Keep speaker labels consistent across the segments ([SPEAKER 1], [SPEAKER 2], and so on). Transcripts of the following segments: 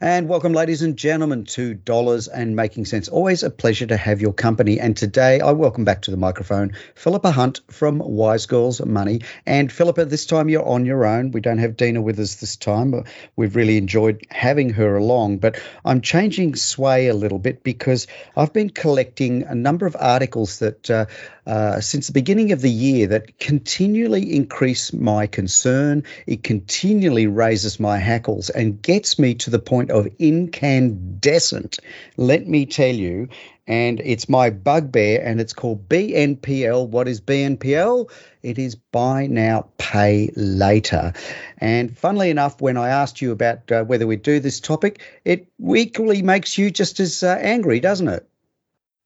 [SPEAKER 1] And welcome, ladies and gentlemen, to Dollars and Making Sense. Always a pleasure to have your company. And today I welcome back to the microphone Philippa Hunt from Wise Girls Money. And Philippa, this time you're on your own. We don't have Dina with us this time. We've really enjoyed having her along. But I'm changing sway a little bit because I've been collecting a number of articles that uh, uh, since the beginning of the year that continually increase my concern. It continually raises my hackles and gets me to the point of incandescent. Let me tell you. And it's my bugbear, and it's called BNPL. What is BNPL? It is buy now, pay later. And funnily enough, when I asked you about uh, whether we do this topic, it equally makes you just as uh, angry, doesn't it?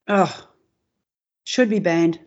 [SPEAKER 2] Oh, should be banned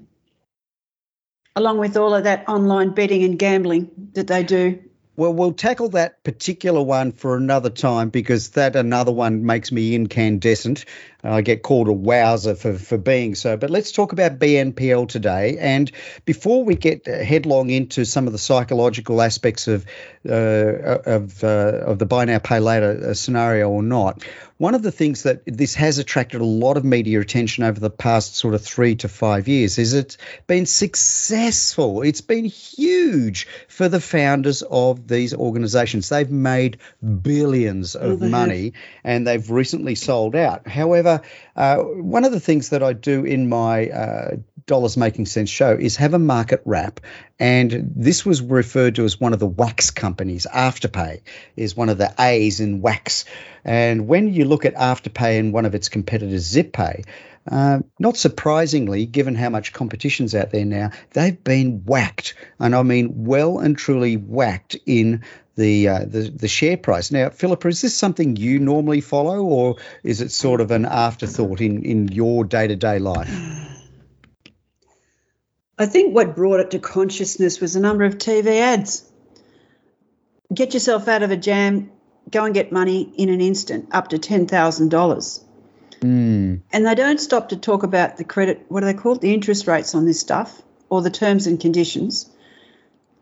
[SPEAKER 2] along with all of that online betting and gambling that they do.
[SPEAKER 1] Well, we'll tackle that particular one for another time because that another one makes me incandescent. I get called a wowser for, for being so. But let's talk about BNPL today. And before we get headlong into some of the psychological aspects of uh, of uh, of the buy now pay later scenario or not, one of the things that this has attracted a lot of media attention over the past sort of three to five years is it's been successful. It's been huge for the founders of these organizations. They've made billions of oh, money have. and they've recently sold out. However, uh, one of the things that I do in my uh, Dollars Making Sense show is have a market wrap. And this was referred to as one of the WAAAX companies. Afterpay is one of the A's in WAAAX. And when you look at Afterpay and one of its competitors, ZipPay, uh, not surprisingly, given how much competition's out there now, they've been whacked, and I mean well and truly whacked in the uh, the, the share price. Now, Philippa, is this something you normally follow, or is it sort of an afterthought in in your day to day life?
[SPEAKER 2] I think what brought it to consciousness was a number of TV ads. Get yourself out of a jam, go and get money in an instant, up to $10,000.
[SPEAKER 1] Mm.
[SPEAKER 2] And they don't stop to talk about the credit, what are they called? The interest rates on this stuff or the terms and conditions.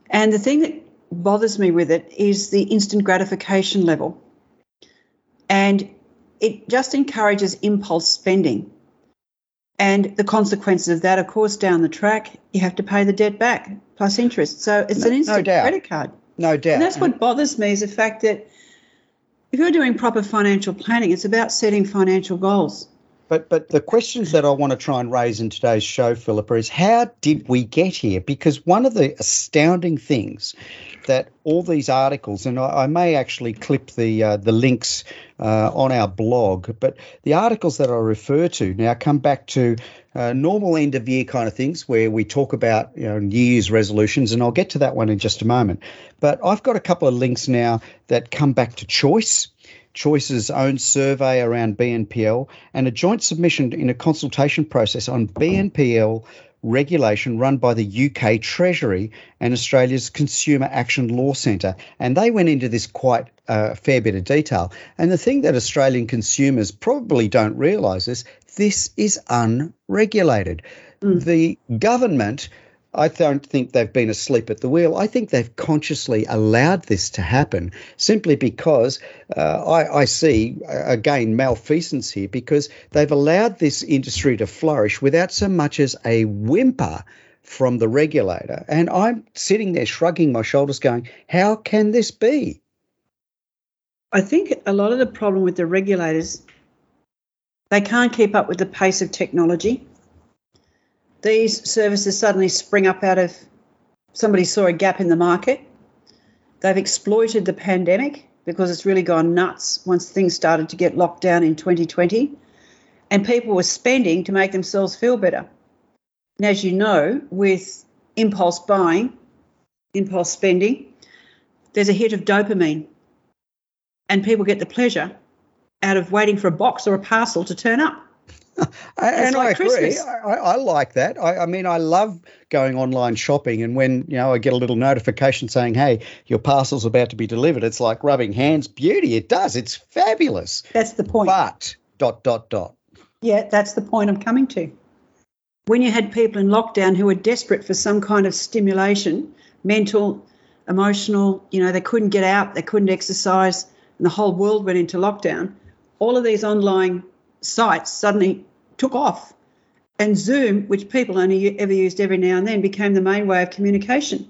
[SPEAKER 2] And the thing that bothers me with it is the instant gratification level. And it just encourages impulse spending. And the consequences of that, of course, down the track, you have to pay the debt back plus interest. So it's no, an instant no credit card.
[SPEAKER 1] No doubt.
[SPEAKER 2] And that's what bothers me is the fact that if you're doing proper financial planning, it's about setting financial goals.
[SPEAKER 1] But but the questions that I want to try and raise in today's show, Philippa, is how did we get here? Because one of the astounding things that all these articles, and I, I may actually clip the uh, the links uh, on our blog, but the articles that I refer to now come back to uh, normal end of year kind of things where we talk about you know New Year's resolutions, and I'll get to that one in just a moment. But I've got a couple of links now that come back to choice. Choice's own survey around BNPL and a joint submission in a consultation process on BNPL regulation run by the UK Treasury and Australia's Consumer Action Law Centre. And they went into this quite a uh, fair bit of detail. And the thing that Australian consumers probably don't realise is this is unregulated. Mm. The government I don't think they've been asleep at the wheel. I think they've consciously allowed this to happen simply because uh, I, I, see, uh, again, malfeasance here because they've allowed this industry to flourish without so much as a whimper from the regulator. And I'm sitting there shrugging my shoulders, going, How can this be?
[SPEAKER 2] I think a lot of the problem with the regulators, they can't keep up with the pace of technology these services suddenly spring up out of somebody saw a gap in the market. They've exploited the pandemic because it's really gone nuts once things started to get locked down in 2020. And people were spending to make themselves feel better. And as you know, with impulse buying, impulse spending, there's a hit of dopamine. And people get the pleasure out of waiting for a box or a parcel to turn up.
[SPEAKER 1] and like I agree. I, I, like that. I, I, mean, I love going online shopping, and when you know I get a little notification saying, "Hey, your parcel's about to be delivered," it's like rubbing hands. Beauty, it does. It's fabulous.
[SPEAKER 2] That's the point.
[SPEAKER 1] But dot dot dot.
[SPEAKER 2] Yeah, that's the point I'm coming to. When you had people in lockdown who were desperate for some kind of stimulation, mental, emotional, you know, they couldn't get out, they couldn't exercise, and the whole world went into lockdown, all of these online sites suddenly took off. And Zoom, which people only ever used every now and then, became the main way of communication.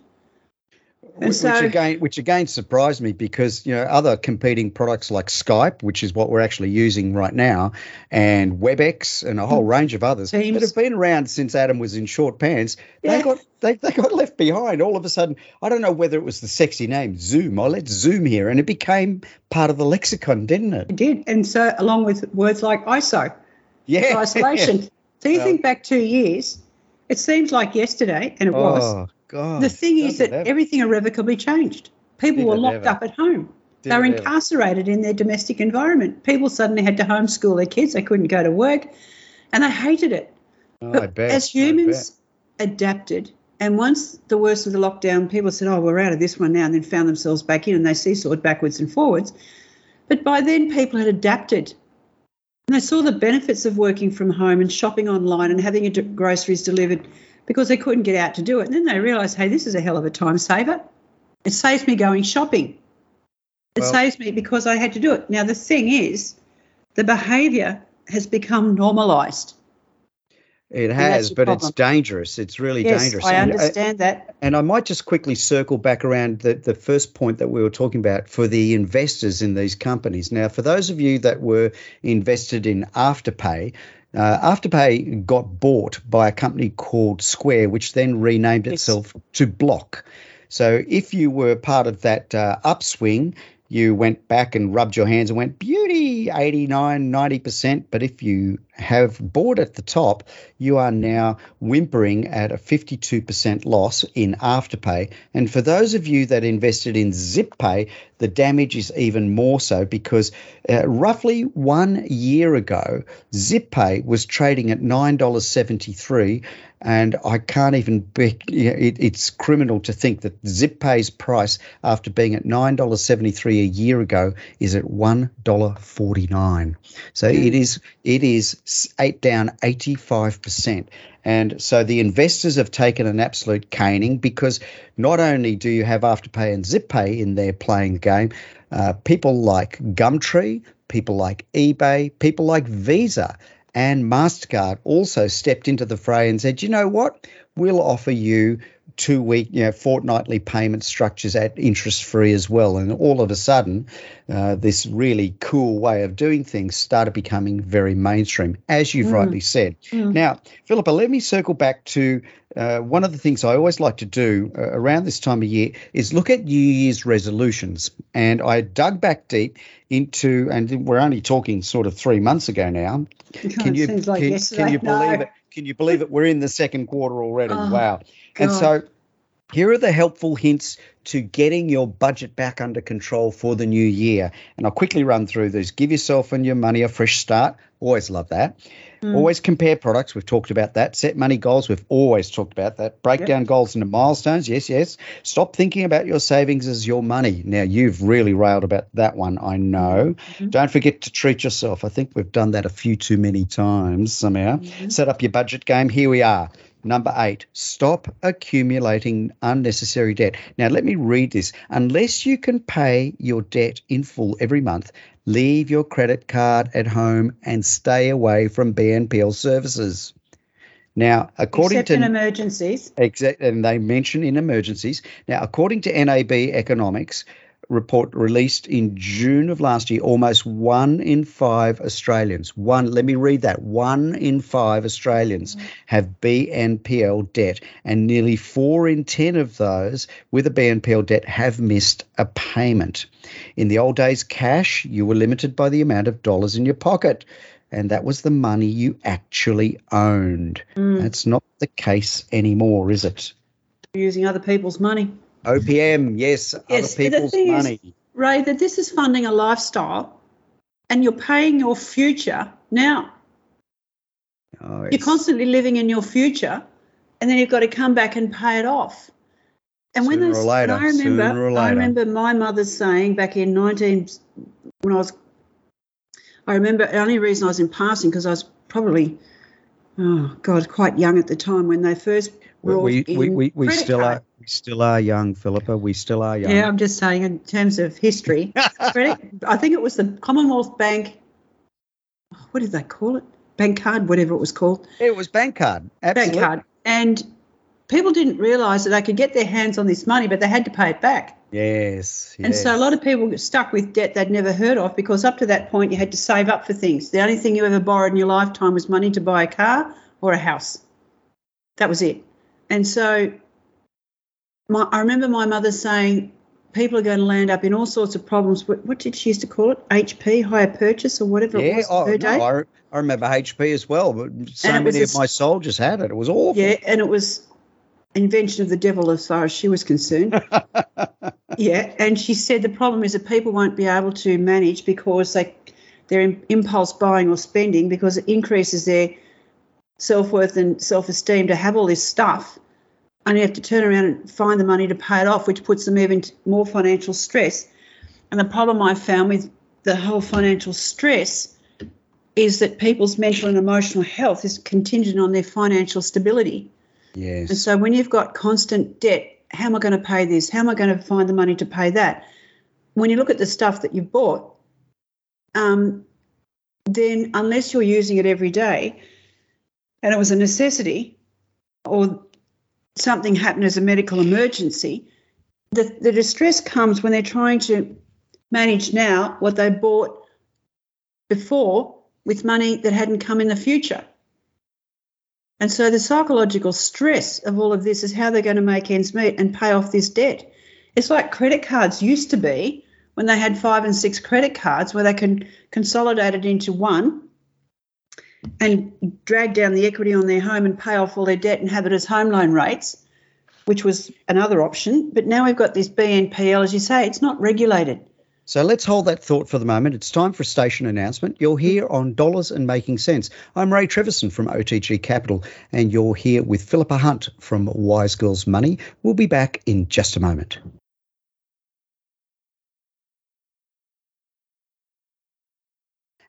[SPEAKER 1] And which, so, which again, which again surprised me because you know other competing products like Skype, which is what we're actually using right now, and WebEx and a whole hmm. range of others Teams. that have been around since Adam was in short pants. Yeah. They got they, they got left behind. All of a sudden, I don't know whether it was the sexy name Zoom. I let Zoom here, and it became part of the lexicon, didn't it?
[SPEAKER 2] It did, and so along with words like ISO,
[SPEAKER 1] yeah,
[SPEAKER 2] isolation. so you well, think back two years, it seems like yesterday, and it oh. was
[SPEAKER 1] God.
[SPEAKER 2] The thing is that ever. everything irrevocably changed. People Did were locked ever. up at home. Did they were incarcerated in their domestic environment. People suddenly had to homeschool their kids. They couldn't go to work, and they hated it.
[SPEAKER 1] Oh, but
[SPEAKER 2] as humans adapted, and once the worst of the lockdown, people said, "Oh, we're out of this one now," and then found themselves back in, and they seesawed backwards and forwards. But by then, people had adapted, and they saw the benefits of working from home and shopping online and having your groceries delivered because they couldn't get out to do it. And then they realised, hey, this is a hell of a time saver. It saves me going shopping. It well, saves me because I had to do it. Now, the thing is, the behaviour has become normalised.
[SPEAKER 1] It has, but problem. it's dangerous. It's really
[SPEAKER 2] yes,
[SPEAKER 1] dangerous.
[SPEAKER 2] I understand
[SPEAKER 1] I,
[SPEAKER 2] that.
[SPEAKER 1] And I might just quickly circle back around the, the first point that we were talking about for the investors in these companies. Now, for those of you that were invested in Afterpay, uh, Afterpay got bought by a company called Square, which then renamed yes. itself to Block. So if you were part of that uh, upswing, you went back and rubbed your hands and went beauty 89 90% but if you have bought at the top you are now whimpering at a 52% loss in afterpay and for those of you that invested in zippay the damage is even more so because uh, roughly one year ago zippay was trading at $9.73 and I can't even be, it, it's criminal to think that ZipPay's price after being at $9.73 a year ago is at $1.49. So it is it is eight down 85%. And so the investors have taken an absolute caning because not only do you have Afterpay and ZipPay in there playing the game, uh, people like Gumtree, people like eBay, people like Visa and MasterCard also stepped into the fray and said, you know what? We'll offer you two week, you know, fortnightly payment structures at interest free as well. And all of a sudden, uh, this really cool way of doing things started becoming very mainstream, as you've mm. rightly said. Mm. Now, Philippa, let me circle back to uh, one of the things I always like to do uh, around this time of year is look at New Year's resolutions. And I dug back deep into, and we're only talking sort of three months ago now.
[SPEAKER 2] Can you, like can,
[SPEAKER 1] can, you believe no. it? Can you believe it? We're in the second quarter already. Oh, wow. God. And so here are the helpful hints to getting your budget back under control for the new year. And I'll quickly run through these. Give yourself and your money a fresh start. Always love that. Mm. Always compare products. We've talked about that. Set money goals. We've always talked about that. Break yep. down goals into milestones. Yes, yes. Stop thinking about your savings as your money. Now, you've really railed about that one, I know. Mm-hmm. Don't forget to treat yourself. I think we've done that a few too many times somehow. Mm-hmm. Set up your budget game. Here we are. Number eight, stop accumulating unnecessary debt. Now, let me read this. Unless you can pay your debt in full every month, leave your credit card at home and stay away from BNPL services. Now, according
[SPEAKER 2] Except
[SPEAKER 1] to
[SPEAKER 2] in emergencies,
[SPEAKER 1] exact, and they mention in emergencies. Now, according to NAB Economics, report released in June of last year, almost one in five Australians, one, let me read that, one in five Australians mm-hmm. have BNPL debt, and nearly four in 10 of those with a BNPL debt have missed a payment. In the old days, cash, you were limited by the amount of dollars in your pocket. And that was the money you actually owned. Mm. That's not the case anymore, is it?
[SPEAKER 2] Using other people's money.
[SPEAKER 1] OPM, yes, yes other people's money.
[SPEAKER 2] Is, Ray, that this is funding a lifestyle and you're paying your future now. Oh, you're constantly living in your future and then you've got to come back and pay it off. And when
[SPEAKER 1] those, later, I
[SPEAKER 2] remember, I remember my mother saying back in 19, when I was, I remember the only reason I was in passing because I was probably, oh God, quite young at the time when they first
[SPEAKER 1] we, we, we, we, still card. are We still are young, Philippa. We still are young.
[SPEAKER 2] Yeah, I'm just saying in terms of history. I think it was the Commonwealth Bank. What did they call it? Bank card, whatever it was called.
[SPEAKER 1] It was bank card. Absolutely.
[SPEAKER 2] Bank card. And people didn't realise that they could get their hands on this money, but they had to pay it back.
[SPEAKER 1] Yes, yes.
[SPEAKER 2] And so a lot of people get stuck with debt they'd never heard of because up to that point you had to save up for things. The only thing you ever borrowed in your lifetime was money to buy a car or a house. That was it. And so my, I remember my mother saying people are going to land up in all sorts of problems. What, what did she used to call it? HP, hire purchase, or whatever
[SPEAKER 1] yeah,
[SPEAKER 2] it was.
[SPEAKER 1] oh,
[SPEAKER 2] her day.
[SPEAKER 1] no, I, I remember HP as well, but so
[SPEAKER 2] And it was
[SPEAKER 1] many of
[SPEAKER 2] a-
[SPEAKER 1] my soldiers had it. It was awful.
[SPEAKER 2] Yeah, and it was invention of the devil as far as she was concerned. yeah, and she said the problem is that people won't be able to manage because they their im- impulse buying or spending because it increases their self worth and self esteem to have all this stuff, and you have to turn around and find the money to pay it off, which puts them even more financial stress. And the problem I found with the whole financial stress is that people's mental and emotional health is contingent on their financial stability.
[SPEAKER 1] Yes.
[SPEAKER 2] And so when you've got constant debt, how am I going to pay this? How am I going to find the money to pay that? When you look at the stuff that you've bought, um, then unless you're using it every day and it was a necessity or something happened as a medical emergency, the, the distress comes when they're trying to manage now what they bought before with money that hadn't come in the future. And so the psychological stress of all of this is how they're going to make ends meet and pay off this debt. It's like credit cards used to be when they had five and six credit cards where they can consolidate it into one and drag down the equity on their home and pay off all their debt and have it as home loan rates, which was another option. But now we've got this BNPL, as you say, it's not regulated.
[SPEAKER 1] So let's hold that thought for the moment. It's time for a station announcement. You're here on Dollars and Making Sense. I'm Ray Treverson from OTG Capital, and you're here with Philippa Hunt from Wise Girls Money. We'll be back in just a moment.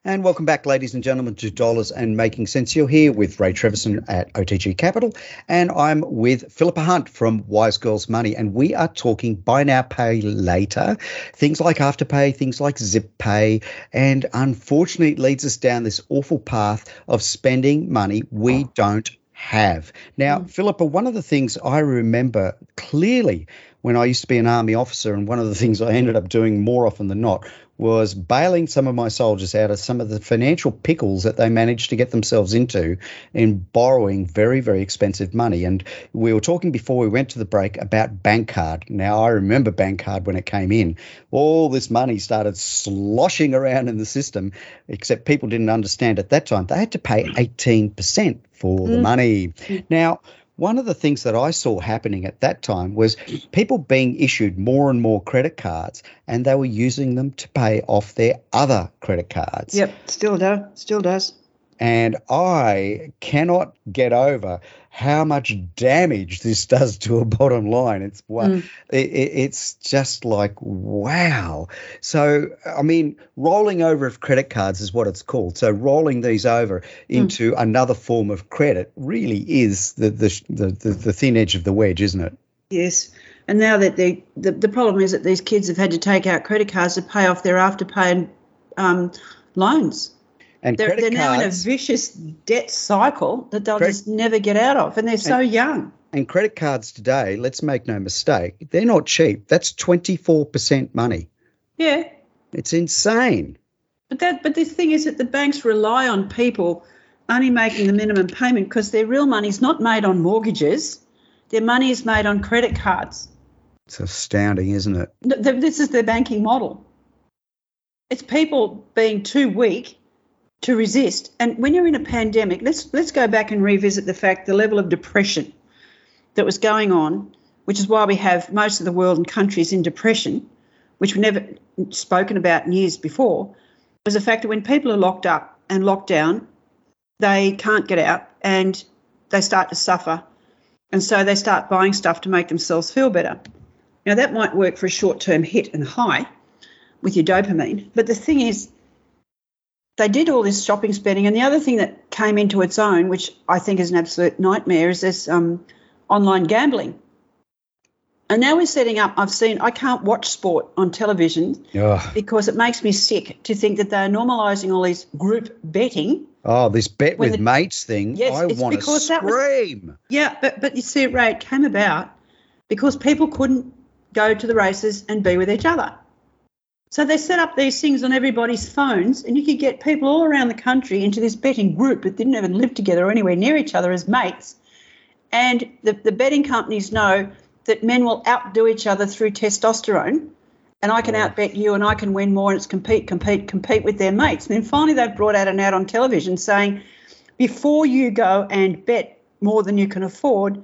[SPEAKER 1] And welcome back, ladies and gentlemen, to Dollars and Making Sense. You're here with Ray Treverson at OTG Capital, and I'm with Philippa Hunt from Wise Girls Money, and we are talking buy now, pay later, things like Afterpay, things like Zip Pay, and unfortunately, it leads us down this awful path of spending money we don't have. Now, mm-hmm. Philippa, one of the things I remember clearly when I used to be an army officer, and one of the things I ended up doing more often than not was bailing some of my soldiers out of some of the financial pickles that they managed to get themselves into in borrowing very, very expensive money. And we were talking before we went to the break about bank card. Now, I remember bank card when it came in. All this money started sloshing around in the system, except people didn't understand at that time. They had to pay 18% for the mm. money. Mm. Now, one of the things that I saw happening at that time was people being issued more and more credit cards and they were using them to pay off their other credit cards.
[SPEAKER 2] Yep, still does. Still does.
[SPEAKER 1] And I cannot get over how much damage this does to a bottom line. It's
[SPEAKER 2] Mm.
[SPEAKER 1] it, it, it's just like wow. So I mean, rolling over of credit cards is what it's called. So rolling these over into another form of credit really is the the, the the the thin edge of the wedge, isn't it?
[SPEAKER 2] Yes. And now that they, the the problem is that these kids have had to take out credit cards to pay off their afterpay and um, loans.
[SPEAKER 1] And
[SPEAKER 2] They're, they're now in a vicious debt cycle that they'll
[SPEAKER 1] Credit-
[SPEAKER 2] just never get out of, and they're so young.
[SPEAKER 1] and credit cards today, let's make no mistake, they're not cheap. That's 24% money.
[SPEAKER 2] Yeah,
[SPEAKER 1] It's insane.
[SPEAKER 2] but that but the thing is that the banks rely on people only making the minimum payment because their real money's not made on mortgages. Their money is made on credit cards.
[SPEAKER 1] It's astounding, isn't it?
[SPEAKER 2] Th- th- This is their banking model. It's people being too weak to resist. And when you're in a pandemic, let's let's go back and revisit the fact the level of depression that was going on, which is why we have most of the world and countries in depression, which we never spoken about in years before, was the fact that when people are locked up and locked down, they can't get out and they start to suffer. And so they start buying stuff to make themselves feel better. Now, that might work for a short term hit and high with your dopamine. But the thing is, they did all this shopping spending. And the other thing that came into its own, which I think is an absolute nightmare, is this um, online gambling. And now we're setting up. I've seen. I can't watch sport on television
[SPEAKER 1] Ugh.
[SPEAKER 2] because it makes me sick to think that they're normalising all these group betting.
[SPEAKER 1] Oh, this bet with
[SPEAKER 2] the-
[SPEAKER 1] mates thing.
[SPEAKER 2] Yes,
[SPEAKER 1] I want to
[SPEAKER 2] that was-
[SPEAKER 1] scream.
[SPEAKER 2] Yeah, but but you see, Ray, it came about because people couldn't go to the races and be with each other. So they set up these things on everybody's phones, and you could get people all around the country into this betting group that didn't even live together or anywhere near each other as mates. And the, the betting companies know that men will outdo each other through testosterone, and I can outbet you, and I can win more, and it's compete, compete, compete with their mates. And then finally, they've brought out an ad on television saying, before you go and bet more than you can afford,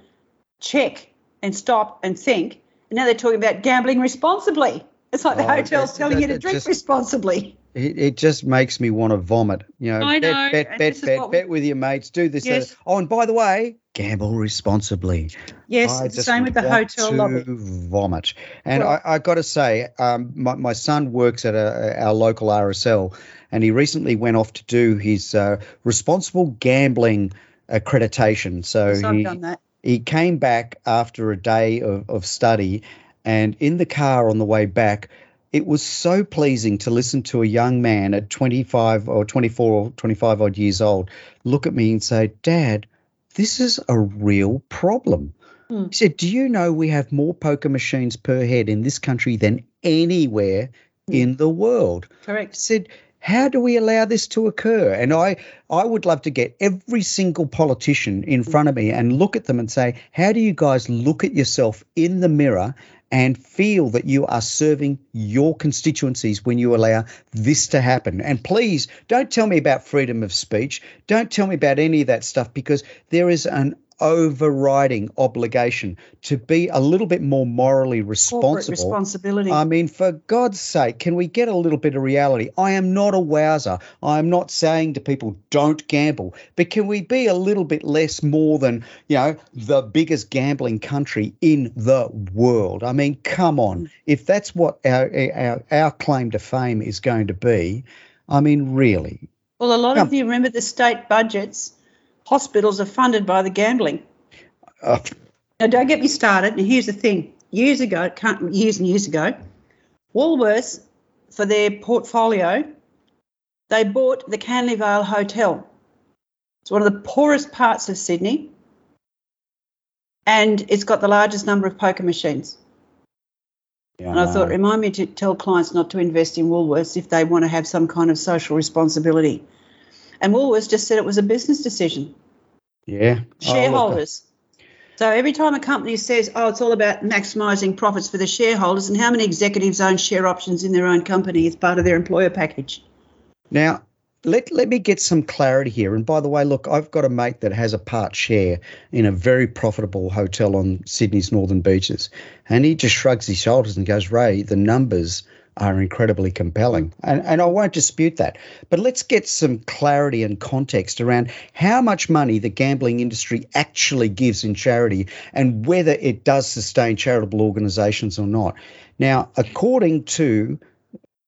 [SPEAKER 2] check and stop and think. And now they're talking about gambling responsibly. It's like the
[SPEAKER 1] Oh,
[SPEAKER 2] hotel's
[SPEAKER 1] that-
[SPEAKER 2] telling
[SPEAKER 1] that-
[SPEAKER 2] you to drink
[SPEAKER 1] just-
[SPEAKER 2] responsibly.
[SPEAKER 1] It, it just makes me want to vomit. You know,
[SPEAKER 2] I
[SPEAKER 1] bet,
[SPEAKER 2] know,
[SPEAKER 1] bet,
[SPEAKER 2] and
[SPEAKER 1] bet, bet,
[SPEAKER 2] we-
[SPEAKER 1] bet with your mates. Do this.
[SPEAKER 2] Yes.
[SPEAKER 1] that. Oh, and by the way, gamble responsibly.
[SPEAKER 2] Yes,
[SPEAKER 1] I
[SPEAKER 2] it's the
[SPEAKER 1] just
[SPEAKER 2] same with the
[SPEAKER 1] want
[SPEAKER 2] hotel
[SPEAKER 1] to
[SPEAKER 2] lobby.
[SPEAKER 1] Vomit. And
[SPEAKER 2] Well-
[SPEAKER 1] I, I got to say, um, my, my son works at a, our local RSL, and he recently went off to do his uh, responsible gambling accreditation. So
[SPEAKER 2] Yes, I've
[SPEAKER 1] he,
[SPEAKER 2] done that.
[SPEAKER 1] he came back after a day of, of study, and in the car on the way back, it was so pleasing to listen to a young man at 25 or 24 or 25 odd years old look at me and say, Dad, this is a real problem.
[SPEAKER 2] Hmm.
[SPEAKER 1] He said, Do you know we have more poker machines per head in this country than anywhere
[SPEAKER 2] Hmm.
[SPEAKER 1] in the world?
[SPEAKER 2] Correct.
[SPEAKER 1] He said, how do we allow this to occur? And I, I would love to get every single politician in front of me and look at them and say, how do you guys look at yourself in the mirror and feel that you are serving your constituencies when you allow this to happen? And please don't tell me about freedom of speech. Don't tell me about any of that stuff because there is an overriding obligation to be a little bit more morally responsible.
[SPEAKER 2] Corporate responsibility.
[SPEAKER 1] I mean, for God's sake, can we get a little bit of reality? I am not a wowser. I am not saying to people, don't gamble. But can we be a little bit less more than, you know, the biggest gambling country in the world? I mean, come on. Mm. If that's what our, our, our claim to fame is going to be, I mean, really.
[SPEAKER 2] well, a lot
[SPEAKER 1] come-
[SPEAKER 2] of you remember the state budgets, hospitals are funded by the gambling.
[SPEAKER 1] Uh,
[SPEAKER 2] Now, don't get me started. And here's the thing: years ago, years and years ago, Woolworths, for their portfolio, they bought the Canley Vale Hotel. It's one of the poorest parts of Sydney, and it's got the largest number of poker machines. Yeah, And I thought, remind me to tell clients not to invest in Woolworths if they want to have some kind of social responsibility. And Woolworths just said it was a business decision
[SPEAKER 1] yeah.
[SPEAKER 2] Shareholders. so every time a company says, "Oh, it's all about maximising profits for the shareholders," and how many executives own share options in their own company as part of their employer package?
[SPEAKER 1] Now, let, let me get some clarity here. And by the way, look, I've got a mate that has a part share in a very profitable hotel on Sydney's northern beaches. And he just shrugs his shoulders and goes, Ray, the numbers are incredibly compelling. And, and I won't dispute that. But let's get some clarity and context around how much money the gambling industry actually gives in charity and whether it does sustain charitable organisations or not. Now, according to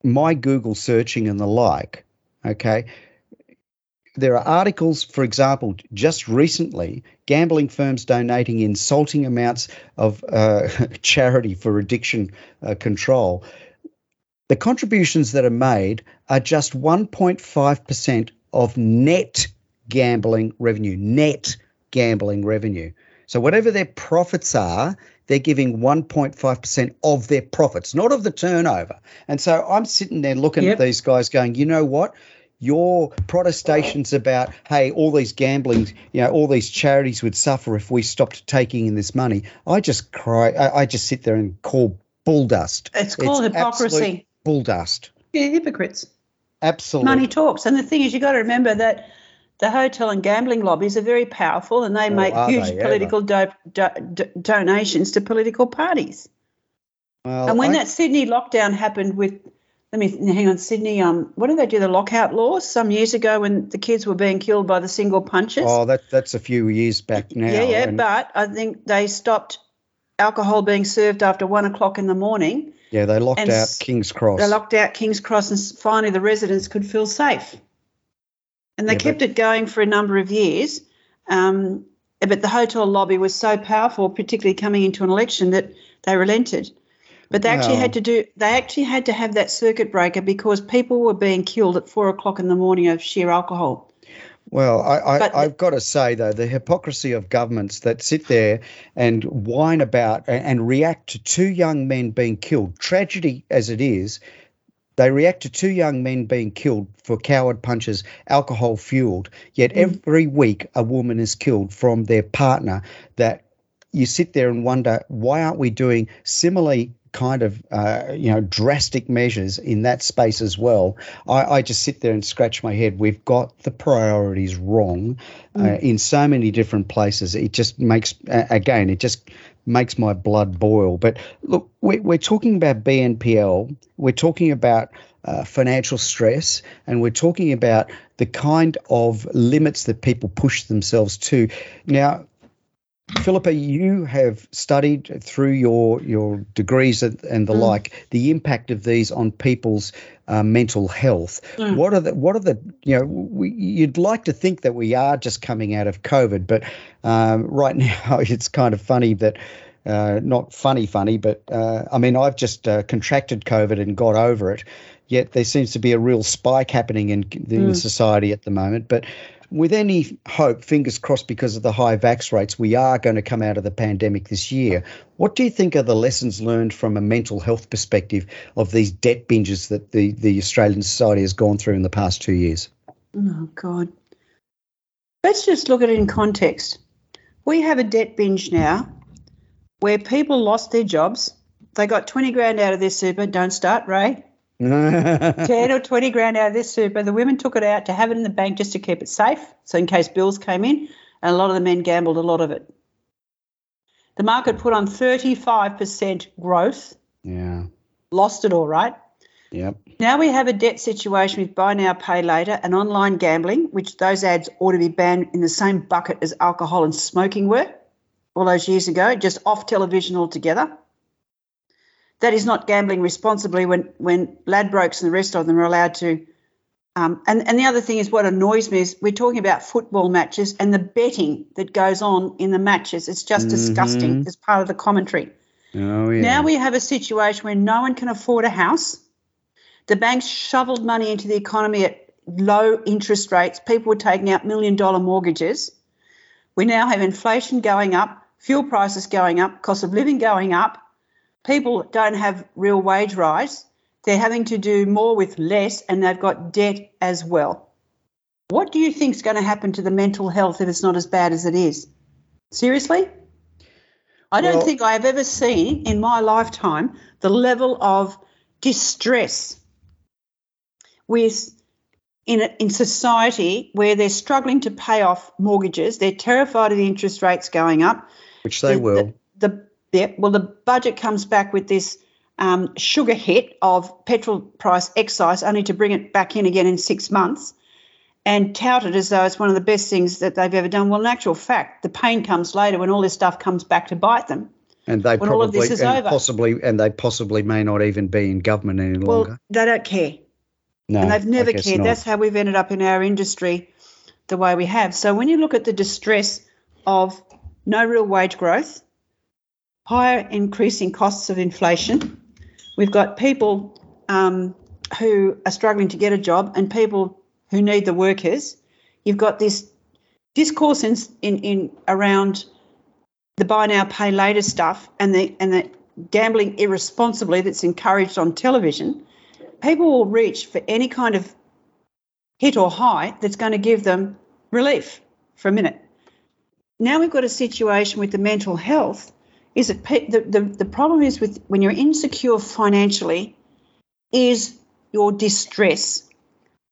[SPEAKER 1] my Google searching and the like, okay, there are articles, for example, just recently, gambling firms donating insulting amounts of uh, charity for addiction uh, control. The contributions that are made are just 1.5% of net gambling revenue, net gambling revenue. So, whatever their profits are, they're giving 1.5% of their profits, not of the turnover. And so I'm sitting there looking
[SPEAKER 2] Yep.
[SPEAKER 1] at these guys going, you know what? Your protestations about, hey, all these gambling, you know, all these charities would suffer if we stopped taking in this money. I just cry. I, I just sit there and call bull dust.
[SPEAKER 2] It's called hypocrisy.
[SPEAKER 1] Bull dust.
[SPEAKER 2] Yeah, hypocrites.
[SPEAKER 1] Absolutely.
[SPEAKER 2] Money talks, and the thing is, you've got to remember that the hotel and gambling lobbies are very powerful, and they
[SPEAKER 1] Oh,
[SPEAKER 2] make huge
[SPEAKER 1] they
[SPEAKER 2] political do- do- do- donations to political parties.
[SPEAKER 1] Well,
[SPEAKER 2] and when
[SPEAKER 1] I-
[SPEAKER 2] that Sydney lockdown happened with, let me hang on, Sydney. Um, what did they do? The lockout laws some years ago when the kids were being killed by the single punches.
[SPEAKER 1] Oh, that that's a few years back now.
[SPEAKER 2] yeah, yeah.
[SPEAKER 1] and-
[SPEAKER 2] But I think they stopped alcohol being served after one o'clock in the morning.
[SPEAKER 1] Yeah, they locked
[SPEAKER 2] and
[SPEAKER 1] out King's Cross.
[SPEAKER 2] They locked out King's Cross, and finally the residents could feel safe. And they
[SPEAKER 1] Yeah,
[SPEAKER 2] kept it going for a number of years. Um, but the hotel lobby was so powerful, particularly coming into an election, that They relented. But they actually
[SPEAKER 1] Wow.
[SPEAKER 2] had to do. They actually had to have that circuit breaker because people were being killed at four o'clock in the morning of sheer alcohol.
[SPEAKER 1] Well, I, I, I've got to say, though, the hypocrisy of governments that sit there and whine about and react to two young men being killed, tragedy as it is, they react to two young men being killed for coward punches, alcohol fueled. Yet mm. every week, a woman is killed from their partner. That you sit there and wonder, why aren't we doing similarly kind of uh, you know drastic measures in that space as well? I, I just sit there and scratch my head. We've got the priorities wrong uh, in so many different places. It just makes uh, again, it just makes my blood boil. But look, we're, we're talking about BNPL. We're talking about uh, financial stress, and we're talking about the kind of limits that people push themselves to. Now, Philippa, you have studied through your your degrees and, the like the impact of these on people's uh, mental health. What are the what are the you know we, you'd like to think that we are just coming out of COVID, but um, right now it's kind of funny that. Uh, not funny, funny, but uh, I mean, I've just uh, contracted COVID and got over it. Yet there seems to be a real spike happening in, in society at the moment. But with any hope, fingers crossed, because of the high vax rates, we are going to come out of the pandemic this year. What do you think are the lessons learned from a mental health perspective of these debt binges that the, the Australian society has gone through in the past two years?
[SPEAKER 2] Oh God. Let's just look at it in context. We have a debt binge now where people lost their jobs. They got 20 grand out of their super. Don't start, Ray. 10 or 20 grand out of this super. The women took it out to have it in the bank just to keep it safe. So, in case bills came in, and a lot of the men gambled a lot of it. The market put on 35% growth,
[SPEAKER 1] yeah.
[SPEAKER 2] lost it all right.
[SPEAKER 1] Yep.
[SPEAKER 2] Now we have a debt situation with buy now, pay later and online gambling, which those ads ought to be banned in the same bucket as alcohol and smoking were all those years ago, just off television altogether. That is not gambling responsibly when, when Ladbrokes and the rest of them are allowed to. Um, and, and the other thing is what annoys me is we're talking about football matches and the betting that goes on in the matches. It's just disgusting as part of the commentary.
[SPEAKER 1] Oh, yeah.
[SPEAKER 2] Now we have a situation where no one can afford a house. The banks shoveled money into the economy at low interest rates. People were taking out million dollar mortgages. We now have inflation going up, fuel prices going up, cost of living going up. People don't have real wage rise. They're having to do more with less and they've got debt as well. What do you think is going to happen to the mental health if it's not as bad as it is? Seriously? I don't
[SPEAKER 1] Well-
[SPEAKER 2] think I have ever seen in my lifetime the level of distress with in a, in society where they're struggling to pay off mortgages. They're terrified of the interest rates going up.
[SPEAKER 1] Which they
[SPEAKER 2] The-
[SPEAKER 1] will.
[SPEAKER 2] The, the yeah, well, the budget comes back with this um, sugar hit of petrol price excise, only to bring it back in again in six months, and tout it as though it's one of the best things that they've ever done. Well, in actual fact, the pain comes later when all this stuff comes back to bite them.
[SPEAKER 1] and they
[SPEAKER 2] when all of this is
[SPEAKER 1] and
[SPEAKER 2] over.
[SPEAKER 1] possibly and they possibly may not even be in government any
[SPEAKER 2] Well,
[SPEAKER 1] longer.
[SPEAKER 2] they don't care.
[SPEAKER 1] No,
[SPEAKER 2] and they've never cared.
[SPEAKER 1] not.
[SPEAKER 2] That's how we've ended up in our industry the way we have. So when you look at the distress of no real wage growth, higher increasing costs of inflation, we've got people um, who are struggling to get a job and people who need the workers. You've got this discourse in, in, in around the buy now pay later stuff and the and the gambling irresponsibly that's encouraged on television people will reach for any kind of hit or high that's going to give them relief for a minute. Now we've got a situation with the mental health. Is that pe- the, the, the problem is with when you're insecure financially, is your distress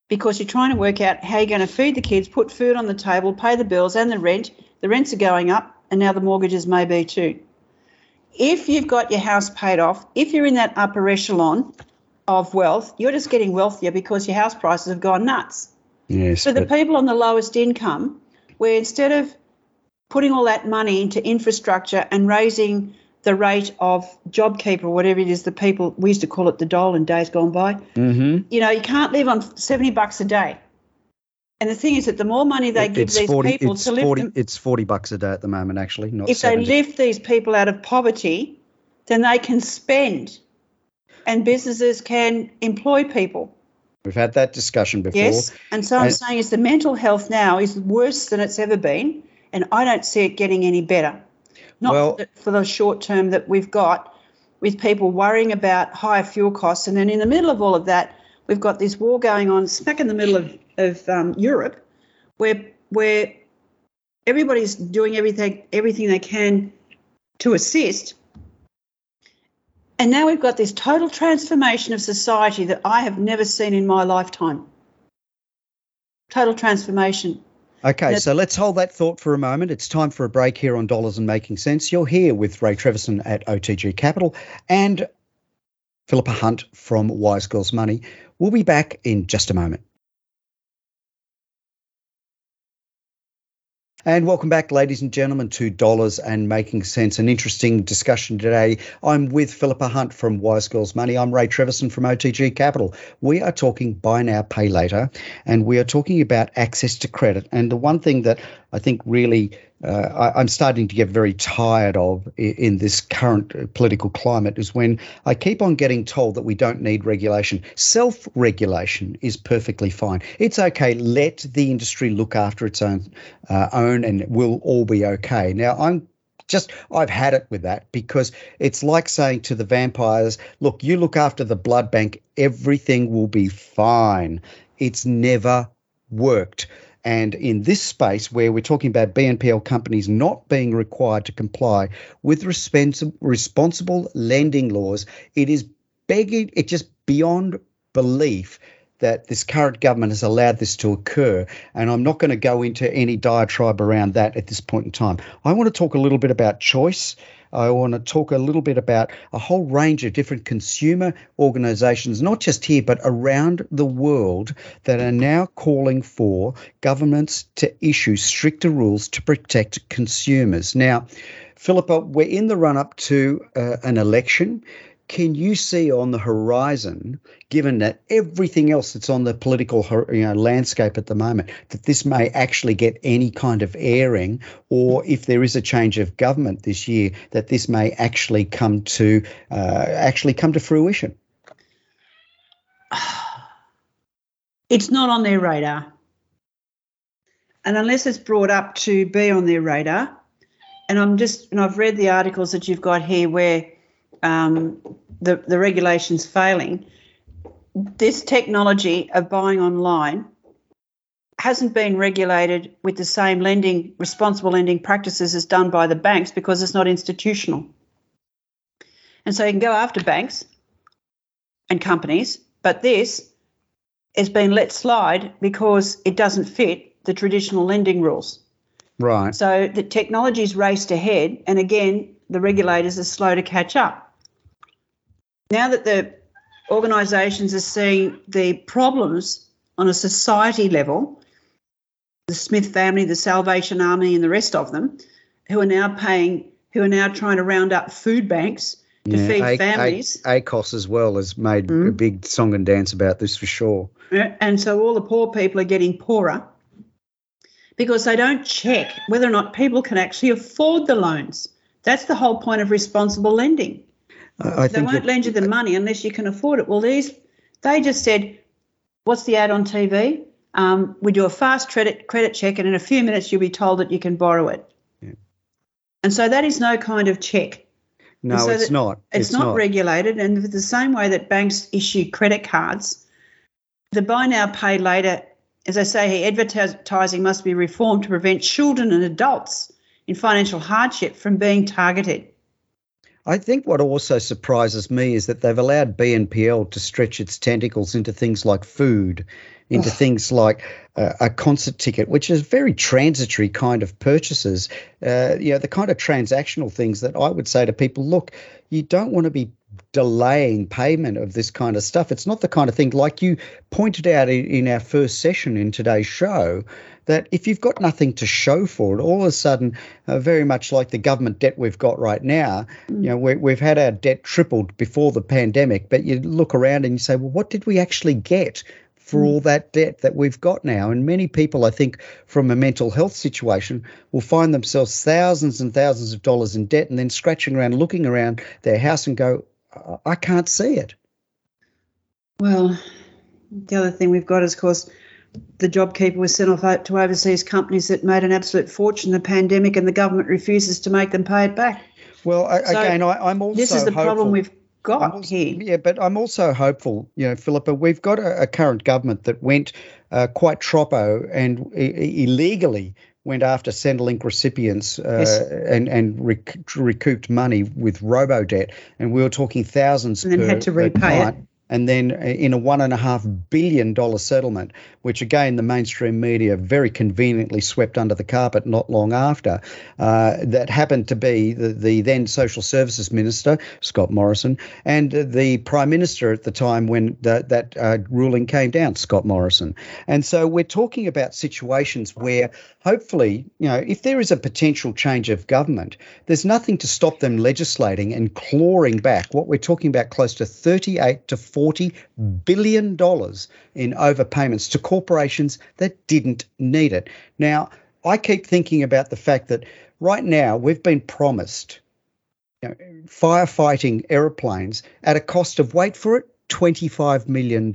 [SPEAKER 2] because you're trying to work out how you're going to feed the kids, put food on the table, pay the bills and the rent. The rents are going up, and now the mortgages may be too. If you've got your house paid off, if you're in that upper echelon, of wealth, you're just getting wealthier because your house prices have gone nuts.
[SPEAKER 1] Yes,
[SPEAKER 2] So the people on the lowest income, where instead of putting all that money into infrastructure and raising the rate of JobKeeper or whatever it is, the people we used to call it the dole in days gone by.
[SPEAKER 1] Mhm.
[SPEAKER 2] You know, you can't live on seventy bucks a day. And the thing is that the more money they give these
[SPEAKER 1] 40,
[SPEAKER 2] people to lift
[SPEAKER 1] 40,
[SPEAKER 2] them,
[SPEAKER 1] it's 40 bucks a day at the moment, actually, not
[SPEAKER 2] if
[SPEAKER 1] 70.
[SPEAKER 2] they lift these people out of poverty, then they can spend and businesses can employ people.
[SPEAKER 1] We've had that discussion before.
[SPEAKER 2] Yes, and so I'm
[SPEAKER 1] And-
[SPEAKER 2] saying is the mental health now is worse than it's ever been, and I don't see it getting any better. Not
[SPEAKER 1] Well-
[SPEAKER 2] for, the, short term that we've got, with people worrying about higher fuel costs, and then in the middle of all of that, we've got this war going on smack in the middle of of um, Europe, where where everybody's doing everything everything they can to assist. And now we've got this total transformation of society that I have never seen in my lifetime. Total transformation.
[SPEAKER 1] Okay, so let's hold that thought for a moment. It's time for a break here on Dollars and Making Sense. You're here with Ray Treverson at OTG Capital and Philippa Hunt from Wise Girls Money. We'll be back in just a moment. And welcome back, ladies and gentlemen, to Dollars and Making Sense. An interesting discussion today. I'm with Philippa Hunt from Wise Girls Money. I'm Ray Treverson from OTG Capital. We are talking buy now, pay later, and we are talking about access to credit. And the one thing that I think really uh, I, I'm starting to get very tired of i- in this current uh, political climate is when I keep on getting told that we don't need regulation. Self regulation is perfectly fine. It's okay. Let the industry look after its own, uh, own, and we'll all be okay. Now, I'm just I've had it with that because it's like saying to the vampires, look, you look after the blood bank, everything will be fine. It's never worked. And in this space where we're talking about BNPL companies not being required to comply with respons- responsible lending laws, it is begging, it just beyond belief that this current government has allowed this to occur. And I'm not going to go into any diatribe around that at this point in time. I want to talk a little bit about choice. I want to talk a little bit about a whole range of different consumer organizations, not just here, but around the world, that are now calling for governments to issue stricter rules to protect consumers. Now, Philippa, we're in the run up to uh, an election. Can you see on the horizon, given that everything else that's on the political you know, landscape at the moment, that this may actually get any kind of airing, or if there is a change of government this year, that this may actually come to uh, actually come to fruition?
[SPEAKER 2] It's not on their radar. And unless it's brought up to be on their radar, and I'm just, and I've read the articles that you've got here where um, the, the regulation's failing, this technology of buying online hasn't been regulated with the same lending, responsible lending practices as done by the banks because it's not institutional. And so you can go after banks and companies, but this has been let slide because it doesn't fit the traditional lending rules.
[SPEAKER 1] Right.
[SPEAKER 2] So the technology's raced ahead, and again, the regulators are slow to catch up. Now that the organisations are seeing the problems on a society level, the Smith family, the Salvation Army, and the rest of them, who are now paying, who are now trying to round up food banks to feed
[SPEAKER 1] A- A-
[SPEAKER 2] families.
[SPEAKER 1] ACOSS as well has made a hmm. big song and dance about this for sure.
[SPEAKER 2] And so all the poor people are getting poorer because they don't check whether or not people can actually afford the loans. That's the whole point of responsible lending.
[SPEAKER 1] I I
[SPEAKER 2] They
[SPEAKER 1] think
[SPEAKER 2] won't lend you the money unless you can afford it. Well, these they just said, "What's the ad on TV? Um, we do a fast credit credit check, and in a few minutes you'll be told that you can borrow it." And so that is no kind of check.
[SPEAKER 1] no,
[SPEAKER 2] so
[SPEAKER 1] it's not.
[SPEAKER 2] It's, not, regulated, and the same way that banks issue credit cards, the buy now, pay later, as I say here, advertising must be reformed to prevent children and adults in financial hardship from being targeted.
[SPEAKER 1] I think what also surprises me is that they've allowed BNPL to stretch its tentacles into things like food, into things like uh, a concert ticket, which is very transitory kind of purchases. Uh, you know, the kind of transactional things that I would say to people, look, you don't want to be delaying payment of this kind of stuff. It's not the kind of thing like you pointed out in, in our first session in today's show that if you've got nothing to show for it, all of a sudden, uh, very much like the government debt we've got right now, you know, we, we've had our debt tripled before the pandemic, but you look around and you say, well, what did we actually get? for all that debt that we've got now. And many people, I think, from a mental health situation, will find themselves thousands and thousands of dollars in debt and then scratching around, looking around their house and go, I can't see it.
[SPEAKER 2] Well, the other thing we've got is, of course, the JobKeeper was sent off to overseas companies that made an absolute fortune in the pandemic, and the government refuses to make them pay it back.
[SPEAKER 1] Well, so again, I, am also
[SPEAKER 2] this is the
[SPEAKER 1] hopeful.
[SPEAKER 2] problem we've got
[SPEAKER 1] also,
[SPEAKER 2] here.
[SPEAKER 1] Yeah, but I'm also hopeful, you know, Philippa. We've got a, a current government that went uh, quite troppo and I- illegally went after Centrelink recipients uh, yes. and and rec- recouped money with robo debt, and we were talking thousands.
[SPEAKER 2] And then had to repay it
[SPEAKER 1] and then in a one and a half billion dollar settlement, which again the mainstream media very conveniently swept under the carpet not long after, uh, that happened to be the, the, then social services minister Scott Morrison and the prime minister at the time when the, that uh, ruling came down, Scott Morrison. And so we're talking about situations where hopefully, you know, if there is a potential change of government, there's nothing to stop them legislating and clawing back what we're talking about close to 38 to 40 billion dollars in overpayments to corporations that didn't need it. Now, I keep thinking about the fact that right now we've been promised you know, firefighting aeroplanes at a cost of wait for it, $25 million.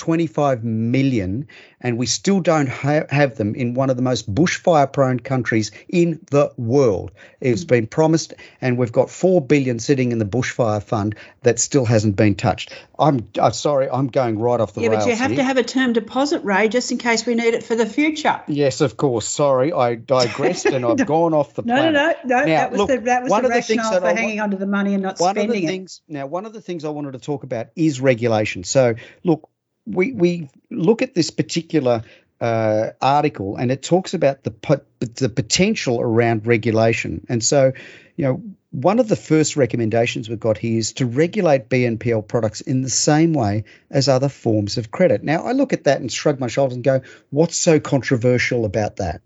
[SPEAKER 1] 25 million, and we still don't ha- have them in one of the most bushfire prone countries in the world. It's been promised, and we've got 4 billion sitting in the bushfire fund that still hasn't been touched. I'm, I'm sorry, I'm going right off the
[SPEAKER 2] yeah,
[SPEAKER 1] rails.
[SPEAKER 2] Yeah, but you have
[SPEAKER 1] here.
[SPEAKER 2] to have a term deposit, Ray, just in case we need it for the future.
[SPEAKER 1] Yes, of course. Sorry, I digressed and I've gone off the
[SPEAKER 2] no,
[SPEAKER 1] planet.
[SPEAKER 2] No, no, no.
[SPEAKER 1] Now,
[SPEAKER 2] that was
[SPEAKER 1] look,
[SPEAKER 2] the, that was
[SPEAKER 1] one
[SPEAKER 2] the
[SPEAKER 1] of the
[SPEAKER 2] for
[SPEAKER 1] I
[SPEAKER 2] hanging
[SPEAKER 1] want,
[SPEAKER 2] onto the money and not spending it.
[SPEAKER 1] things, Now, one of the things I wanted to talk about is regulation. So, look, we we look at this particular uh, article and it talks about the the potential around regulation. And so, you know, one of the first recommendations we've got here is to regulate BNPL products in the same way as other forms of credit. Now, I look at that and shrug my shoulders and go, "What's so controversial about that?"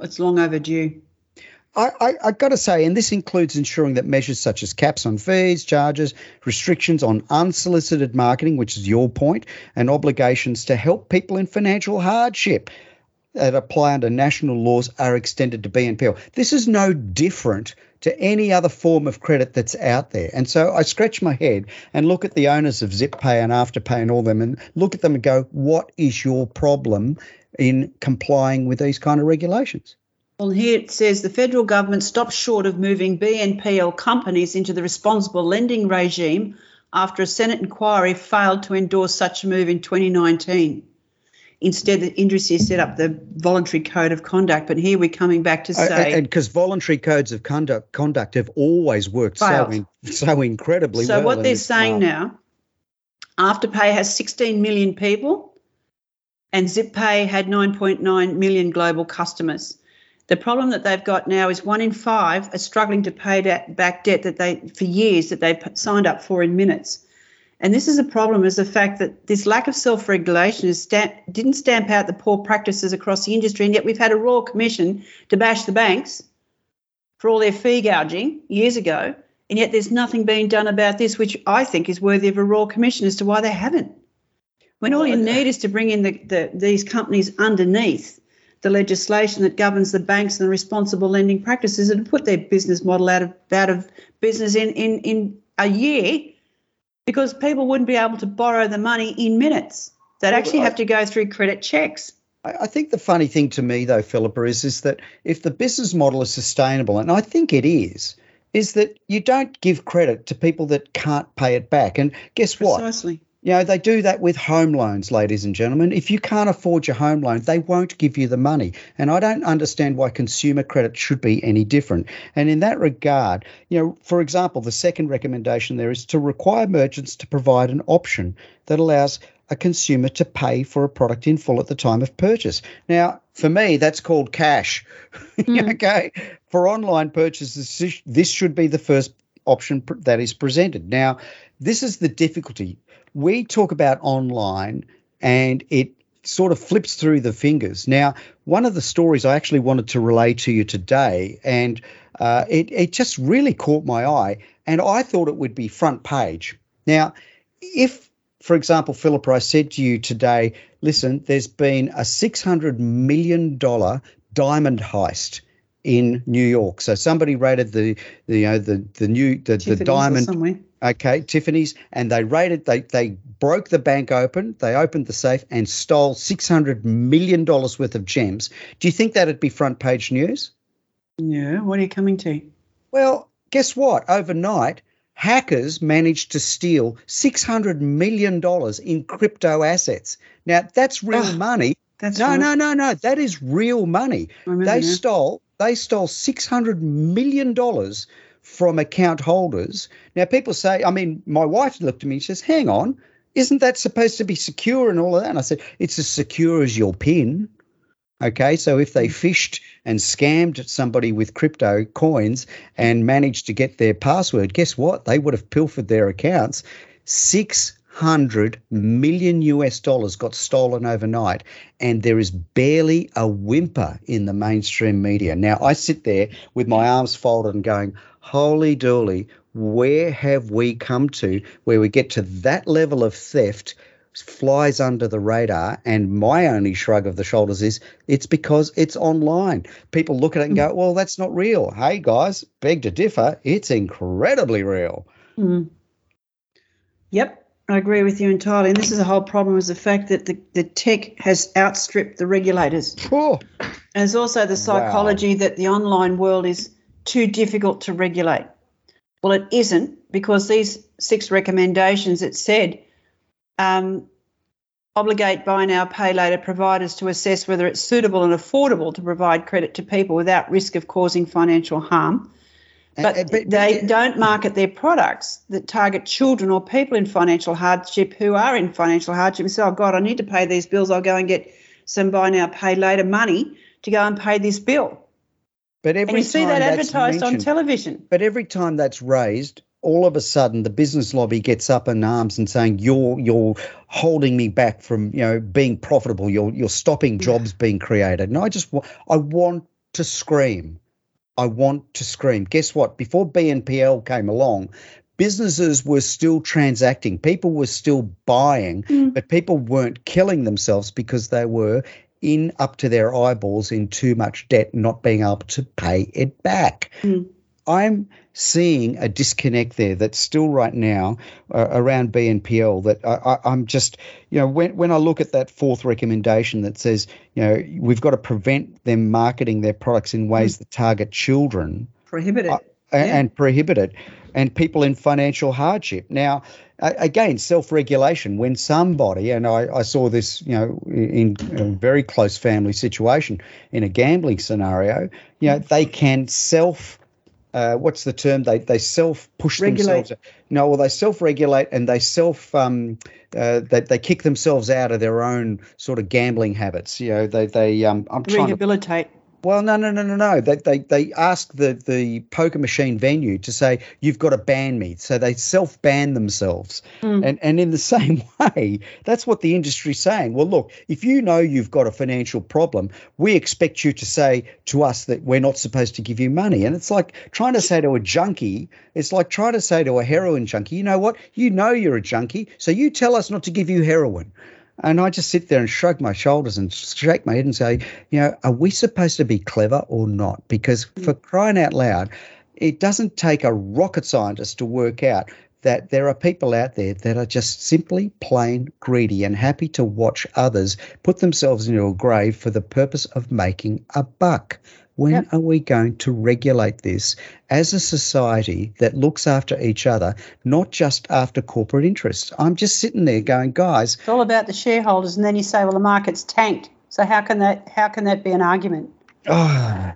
[SPEAKER 2] It's long overdue.
[SPEAKER 1] I, I, I got to say, and this includes ensuring that measures such as caps on fees, charges, restrictions on unsolicited marketing, which is your point, and obligations to help people in financial hardship that apply under national laws are extended to BNPL. This is no different to any other form of credit that's out there. And so I scratch my head and look at the owners of ZipPay and Afterpay and all them and look at them and go, what is your problem in complying with these kind of regulations?
[SPEAKER 2] Well, here it says the federal government stopped short of moving BNPL companies into the responsible lending regime after a Senate inquiry failed to endorse such a move in 2019. Instead, the industry set up the voluntary code of conduct. But here we're coming back to say,
[SPEAKER 1] and because voluntary codes of conduct conduct have always worked so in, so incredibly
[SPEAKER 2] so
[SPEAKER 1] well.
[SPEAKER 2] So what they're saying now, Afterpay has 16 million people, and ZipPay had 9.9 million global customers. The problem that they've got now is one in five are struggling to pay back debt that they for years that they signed up for in minutes. And this is a problem is the fact that this lack of self-regulation stamp, didn't stamp out the poor practices across the industry, and yet we've had a royal commission to bash the banks for all their fee gouging years ago, and yet there's nothing being done about this, which I think is worthy of a royal commission as to why they haven't. When all you need is to bring in the, the, these companies underneath the legislation that governs the banks and the responsible lending practices and put their business model out of out of business in, in, in a year because people wouldn't be able to borrow the money in minutes. They'd actually have to go through credit checks.
[SPEAKER 1] I think the funny thing to me, though, Philippa, is, is that if the business model is sustainable, and I think it is, is that you don't give credit to people that can't pay it back. And guess what?
[SPEAKER 2] Precisely.
[SPEAKER 1] You know, they do that with home loans, ladies and gentlemen. If you can't afford your home loan, they won't give you the money. And I don't understand why consumer credit should be any different. And in that regard, you know, for example, the second recommendation there is to require merchants to provide an option that allows a consumer to pay for a product in full at the time of purchase. Now, for me, that's called cash. Mm. okay. For online purchases, this should be the first option that is presented. Now, this is the difficulty we talk about online and it sort of flips through the fingers. Now, one of the stories I actually wanted to relay to you today, and uh, it, it just really caught my eye, and I thought it would be front page. Now, if for example, Philippa, I said to you today, listen, there's been a $600 million diamond heist in New York. So somebody raided the, the you know the the new the, the diamond okay Tiffany's and they raided they they broke the bank open they opened the safe and stole 600 million dollars worth of gems. Do you think that'd be front page news?
[SPEAKER 2] Yeah, what are you coming to?
[SPEAKER 1] Well, guess what? Overnight hackers managed to steal $600 million in crypto assets. Now, that's real oh, money. That's no, no, no, no. That is real money. They stole they stole $600 million from account holders. Now, people say, I mean, my wife looked at me and says, hang on, isn't that supposed to be secure and all of that? And I said, it's as secure as your PIN. Okay, so if they phished and scammed somebody with crypto coins and managed to get their password, guess what? They would have pilfered their accounts. Six hundred million US dollars got stolen overnight, and there is barely a whimper in the mainstream media. Now, I sit there with my arms folded and going, Holy dooly, where have we come to where we get to that level of theft? flies under the radar and my only shrug of the shoulders is it's because it's online people look at it and go well that's not real hey guys beg to differ it's incredibly real
[SPEAKER 2] mm. yep I agree with you entirely. And this is a whole problem is the fact that the, the tech has outstripped the regulators.
[SPEAKER 1] Oh.
[SPEAKER 2] And there's also the psychology wow. that the online world is too difficult to regulate. Well, it isn't because these six recommendations it said um, obligate buy now, pay later providers to assess whether it's suitable and affordable to provide credit to people without risk of causing financial harm but, uh, but they don't market their products that target children or people in financial hardship who are in financial hardship and say, oh, God, I need to pay these bills. I'll go and get some buy now, pay later money to go and pay this bill. But every and you see that advertised on television.
[SPEAKER 1] But every time that's raised, all of a sudden the business lobby gets up in arms and saying you're you're holding me back from you know being profitable. You're you're stopping jobs being created. And I just I want to scream I want to scream. Guess what? Before BNPL came along, businesses were still transacting, people were still buying, mm. but people weren't killing themselves because they were in up to their eyeballs in too much debt, not being able to pay it back. Mm. I'm seeing a disconnect there that's still right now uh, around BNPL that I, am just, you know, when, when I look at that fourth recommendation that says, you know, we've got to prevent them marketing their products in ways mm. that target children.
[SPEAKER 2] Prohibit it. Uh,
[SPEAKER 1] yeah. And prohibit it. And people in financial hardship. Now, again, self-regulation. When somebody, and I, I, saw this, you know, in a very close family situation in a gambling scenario, you know, they can self uh, what's the term? They they self push themselves. No, well they self regulate and they self um, uh, they they kick themselves out of their own sort of gambling habits. You know, they they um,
[SPEAKER 2] I'm trying rehabilitate. To,
[SPEAKER 1] well, no, no, no, no, no. They, they, they ask the, the poker machine venue to say, you've got to ban me. So they self ban themselves. Mm. And, and in the same way, that's what the industry's saying. Well, look, if you know you've got a financial problem, we expect you to say to us that we're not supposed to give you money. And it's like trying to say to a junkie, it's like trying to say to a heroin junkie, you know what? You know you're a junkie, so you tell us not to give you heroin. And I just sit there and shrug my shoulders and shake my head and say, you know, are we supposed to be clever or not? Because for mm. crying out loud, it doesn't take a rocket scientist to work out that there are people out there that are just simply plain greedy and happy to watch others put themselves into a grave for the purpose of making a buck. When yep. are we going to regulate this as a society that looks after each other, not just after corporate interests? I'm just sitting there going, guys.
[SPEAKER 2] It's all about the shareholders, and then you say, well, the market's tanked. So how can that how can that be an argument?
[SPEAKER 1] Oh,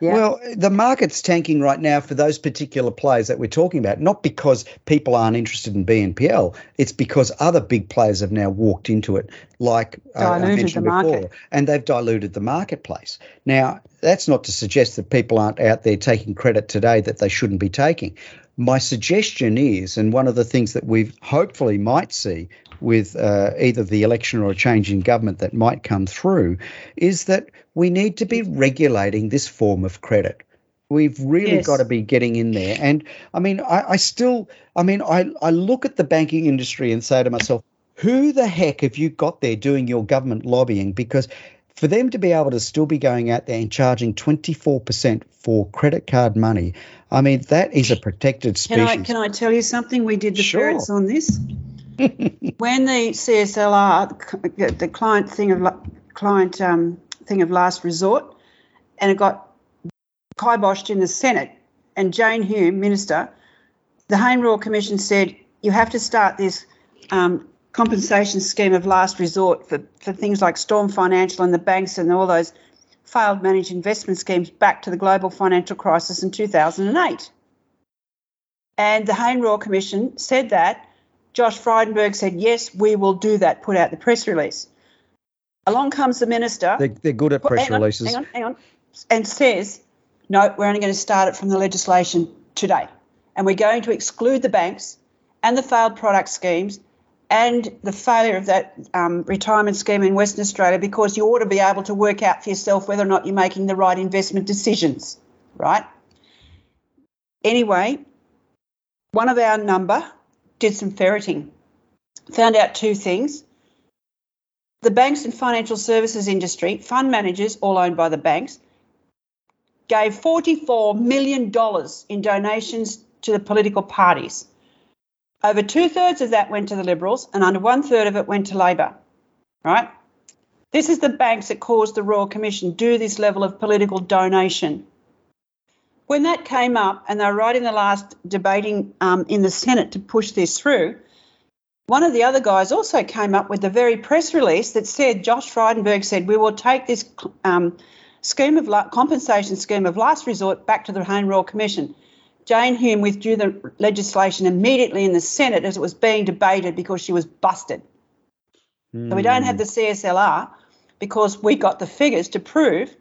[SPEAKER 1] yeah. Well, the market's tanking right now for those particular players that we're talking about, not because people aren't interested in BNPL. It's because other big players have now walked into it, like uh, I mentioned before, and they've diluted the marketplace. Now, that's not to suggest that people aren't out there taking credit today that they shouldn't be taking. My suggestion is, and one of the things that we hopefully might see with uh, either the election or a change in government that might come through, is that we need to be regulating this form of credit. We've really
[SPEAKER 2] Yes.
[SPEAKER 1] got to be getting in there. And I mean, I, I still, I mean, I, I look at the banking industry and say to myself, who the heck have you got there doing your government lobbying? Because for them to be able to still be going out there and charging 24% for credit card money, I mean, that is a protected
[SPEAKER 2] Can
[SPEAKER 1] species.
[SPEAKER 2] I can I tell you something? We did the
[SPEAKER 1] Sure.
[SPEAKER 2] ferrets on this. When the CSLR, the client thing of client um, thing of last resort, and it got kiboshed in the Senate, and Jane Hume, minister, the Hayne Royal Commission said you have to start this um, compensation scheme of last resort for, for things like Storm Financial and the banks and all those failed managed investment schemes back to the global financial crisis in 2008. And the Hayne Royal Commission said that. Josh Frydenberg said, yes, we will do that, put out the press release. Along comes the minister.
[SPEAKER 1] they're, they're good at press
[SPEAKER 2] hang on,
[SPEAKER 1] releases.
[SPEAKER 2] Hang on, hang on. And says, no, we're only going to start it from the legislation today. And we're going to exclude the banks and the failed product schemes and the failure of that um, retirement scheme in Western Australia because you ought to be able to work out for yourself whether or not you're making the right investment decisions, right? Anyway, one of our number did some ferreting, found out two things the banks and financial services industry, fund managers, all owned by the banks, gave $44 million in donations to the political parties. Over two thirds of that went to the Liberals, and under one third of it went to Labor. Right? This is the banks that caused the Royal Commission do this level of political donation. When that came up, and they were right in the last debating um, in the Senate to push this through, one of the other guys also came up with the very press release that said Josh Frydenberg said we will take this um, scheme of la- compensation scheme of last resort back to the Hayne Royal Commission. Jane Hume withdrew the legislation immediately in the Senate as it was being debated because she was busted. So we don't have the CSLR because we got the figures to prove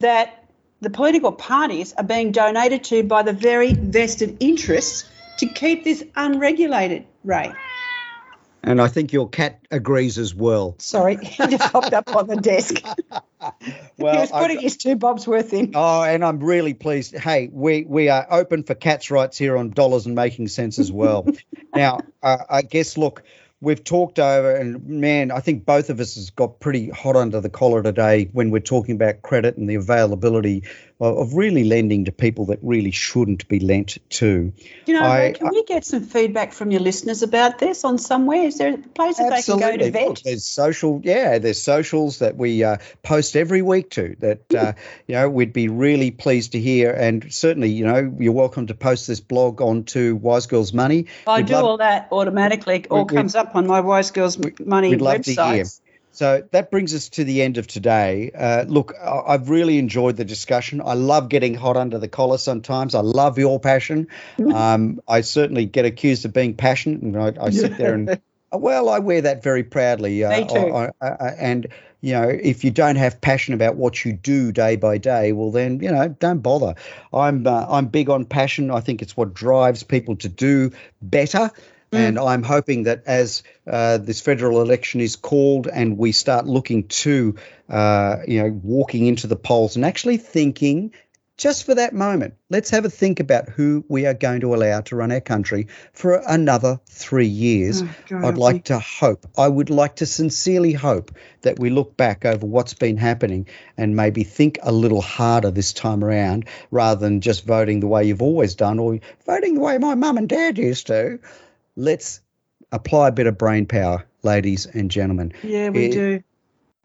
[SPEAKER 2] that the political parties are being donated to by the very vested interests to keep this unregulated, Ray.
[SPEAKER 1] And I think your cat agrees as well.
[SPEAKER 2] Sorry, he just popped up on the desk.
[SPEAKER 1] Well,
[SPEAKER 2] he was
[SPEAKER 1] I-
[SPEAKER 2] putting his two bobs worth in.
[SPEAKER 1] Oh, and I'm really pleased. Hey, we we are open for cats' rights here on Dollars and Making Sense as well. now, uh, I guess look, we've talked over, and man, I think both of us has got pretty hot under the collar today when we're talking about credit and the availability of, really lending to people that really shouldn't be lent to.
[SPEAKER 2] You know,
[SPEAKER 1] I-
[SPEAKER 2] can we get some feedback from your listeners about this on somewhere? Is there a place that they can go to vet?
[SPEAKER 1] there's social, yeah, there's socials that we uh, post every week to that, uh, you know, we'd be really pleased to hear. And certainly, you know, you're welcome to post this blog onto Wise Girls Money.
[SPEAKER 2] I
[SPEAKER 1] We'd
[SPEAKER 2] do
[SPEAKER 1] love-
[SPEAKER 2] all that automatically. It all comes up on my Wise Girls Money
[SPEAKER 1] we'd love to hear. So that brings us to the end of today. Uh, look, I've really enjoyed the discussion. I love getting hot under the collar sometimes. I love your passion. Um, I certainly get accused of being passionate, and I, I sit there and, well, I wear that very proudly. Uh,
[SPEAKER 2] Me too.
[SPEAKER 1] I- I- I- and, you know, if you don't have passion about what you do day by day, well, then, you know, don't bother. I'm, uh, I'm big on passion. I think it's what drives people to do better. And I'm hoping that as uh, this federal election is called and we start looking to, uh, you know, walking into the polls and actually thinking just for that moment, let's have a think about who we are going to allow to run our country for another three years.
[SPEAKER 2] Oh, God,
[SPEAKER 1] I'd like to hope, I would like to sincerely hope that we look back over what's been happening and maybe think a little harder this time around rather than just voting the way you've always done or voting the way my mum and dad used to. Let's apply a bit of brain power, ladies and gentlemen.
[SPEAKER 2] Yeah, we
[SPEAKER 1] Eh,
[SPEAKER 2] do.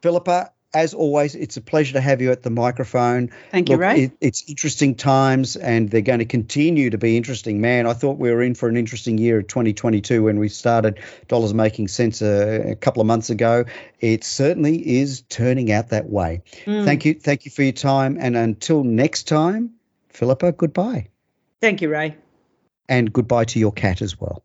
[SPEAKER 1] Philippa, as always, it's a pleasure to have you at the microphone.
[SPEAKER 2] Thank you,
[SPEAKER 1] Look,
[SPEAKER 2] Ray.
[SPEAKER 1] it, it's interesting times, and they're going to continue to be interesting. Man, I thought we were in for an interesting year of 2022 when we started Dollars Making Sense a, a couple of months ago. It certainly is turning out that way.
[SPEAKER 2] Mm.
[SPEAKER 1] Thank you, thank you for your time, and until next time, Philippa, goodbye,
[SPEAKER 2] Thank you, Ray.
[SPEAKER 1] and goodbye to your cat as well.